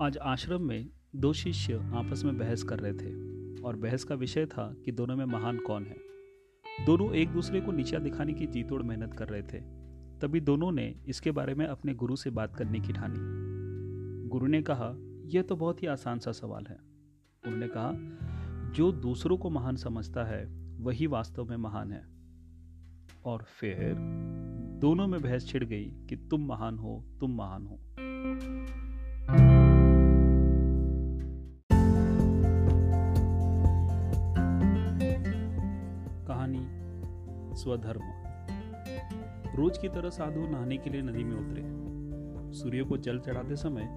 आज आश्रम में दो शिष्य आपस में बहस कर रहे थे और बहस का विषय था कि दोनों में महान कौन है। दोनों एक दूसरे को नीचा दिखाने की जीतोड़ मेहनत कर रहे थे। तभी दोनों ने इसके बारे में अपने गुरु से बात करने की ठानी। गुरु ने कहा, यह तो बहुत ही आसान सा सवाल है। उन्होंने कहा, जो दूसरों को महान समझता है, वही वास्तव में महान है। और फिर दोनों में बहस छिड़ गई कि तुम महान हो, तुम महान हो। कहानी स्वधर्म। रोज की तरह साधु नहाने के लिए नदी में उतरे। सूर्य को जल चढ़ाते समय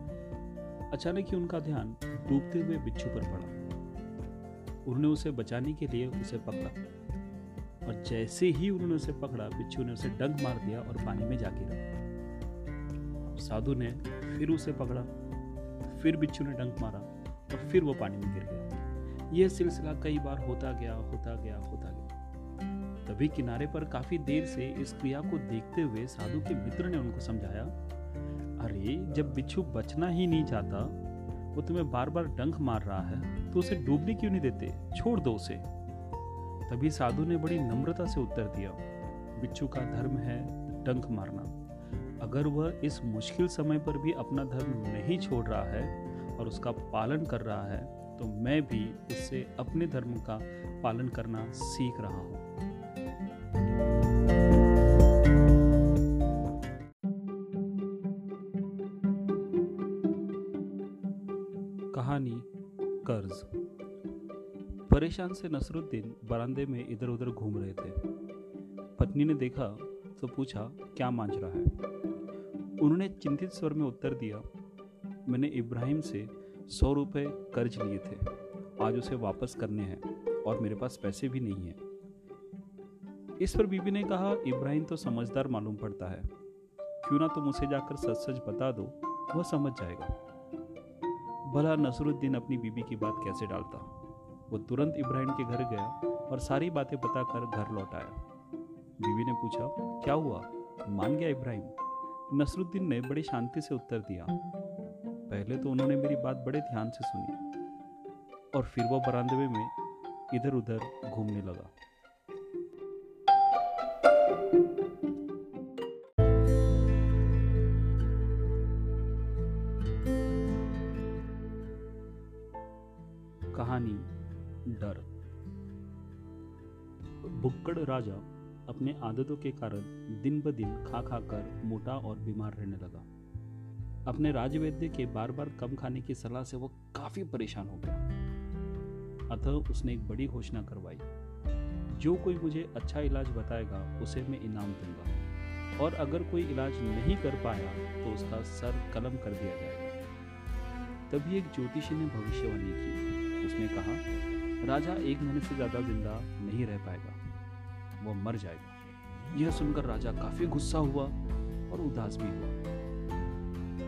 अचानक ही उनका ध्यान डूबते हुए बिच्छू पर पड़ा। उन्होंने उसे बचाने के लिए उसे पकड़ा और जैसे ही उन्होंने उसे पकड़ा, बिच्छू ने उसे डंक मार दिया और पानी में जा गिरा साधु ने फिर उसे पकड़ा, फिर बिच्छू ने डंक मारा और फिर वो पानी में गिर गया। यह सिलसिला कई बार होता गया होता गया होता गया। तभी किनारे पर काफ़ी देर से इस क्रिया को देखते हुए साधु के मित्र ने उनको समझाया, अरे, जब बिच्छू बचना ही नहीं चाहता, वो तुम्हें बार बार डंक मार रहा है तो उसे डूबने क्यों नहीं देते? छोड़ दो उसे। तभी साधु ने बड़ी नम्रता से उत्तर दिया, बिच्छू का धर्म है डंक मारना। अगर वह इस मुश्किल समय पर भी अपना धर्म नहीं छोड़ रहा है और उसका पालन कर रहा है तो मैं भी उससे अपने धर्म का पालन करना सीख रहा हूँ। कहानी, कर्ज। परेशान से नसरुद्दीन बरामदे में इधर उधर घूम रहे थे। पत्नी ने देखा तो पूछा, क्या मांझ रहा है? उन्होंने चिंतित स्वर में उत्तर दिया, मैंने इब्राहिम से सौ रुपये कर्ज लिए थे। आज उसे वापस करने हैं और मेरे पास पैसे भी नहीं हैं। इस पर बीबी ने कहा, इब्राहिम तो समझदार मालूम पड़ता है। क्यों ना तुम उसे जाकर सच सच बता दो, वह समझ जाएगा। भला नसरुद्दीन अपनी बीबी की बात कैसे डालता? वो तुरंत इब्राहिम के घर गया और सारी बातें बताकर घर लौट आया। बीवी ने पूछा, क्या हुआ? मान गया इब्राहिम? नसरुद्दीन ने बड़ी शांति से उत्तर दिया, पहले तो उन्होंने मेरी बात बड़े ध्यान से सुनी और फिर वो बरामदे में इधर उधर घूमने लगा। कहानी, डर। बुक्कड़ राजा अपने आदतों के कारण दिन ब दिन खा खा कर मोटा और बीमार रहने लगा। अपने राजवैद्य के बार बार कम खाने की सलाह से वो काफ़ी परेशान हो गया। अतः उसने एक बड़ी घोषणा करवाई। जो कोई मुझे अच्छा इलाज बताएगा, उसे मैं इनाम दूँगा। और अगर कोई इलाज नहीं कर पाया तो उसका सर कलम कर दिया जाएगा। तभी एक ज्योतिषी ने भविष्यवाणी की। उसने कहा राजा एक महीने से ज़्यादा ज़िंदा नहीं रह पाएगा। वो मर जाएगा। यह सुनकर राजा काफ़ी गुस्सा हुआ और उदास भी हुआ।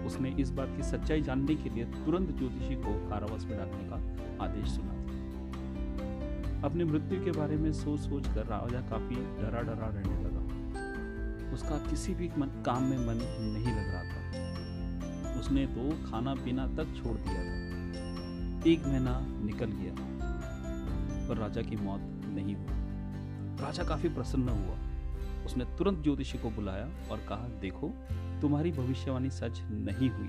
उसने इस बात की सच्चाई जानने के लिए तुरंत ज्योतिषी को कारावास में डालने का आदेश सुना दिया। अपनी मृत्यु के बारे में सोच सोच कर राजा काफ़ी डरा डरा रहने लगा। उसका किसी भी मन, काम में मन नहीं लग रहा था। उसने तो खाना पीना तक छोड़ दिया था। एक महीना निकल गया, पर राजा की मौत नहीं हुई। राजा काफ़ी प्रसन्न हुआ। उसने तुरंत ज्योतिषी को बुलाया और कहा, देखो, तुम्हारी भविष्यवाणी सच नहीं हुई।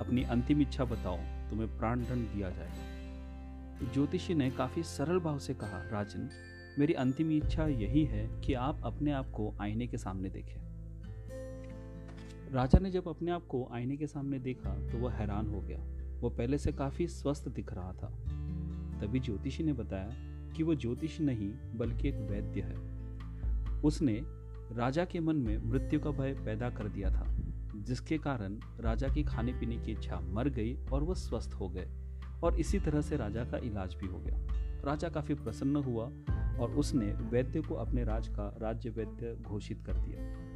अपनी अंतिम इच्छा बताओ, तुम्हें प्राण दंड दिया जाएगा। ज्योतिषी ने काफ़ी सरल भाव से कहा, राजन, मेरी अंतिम इच्छा यही है कि आप अपने आप को आईने के सामने देखें। राजा ने जब अपने आप को आईने के सामने देखा तो वह हैरान हो गया। वो पहले से काफ़ी स्वस्थ दिख रहा था। तभी ज्योतिषी ने बताया कि वो ज्योतिष नहीं, बल्कि एक वैद्य है। उसने राजा के मन में मृत्यु का भय पैदा कर दिया था, जिसके कारण राजा की खाने पीने की इच्छा मर गई और वह स्वस्थ हो गए। और इसी तरह से राजा का इलाज भी हो गया। राजा काफ़ी प्रसन्न हुआ और उसने वैद्य को अपने राज का राज्य वैद्य घोषित कर दिया।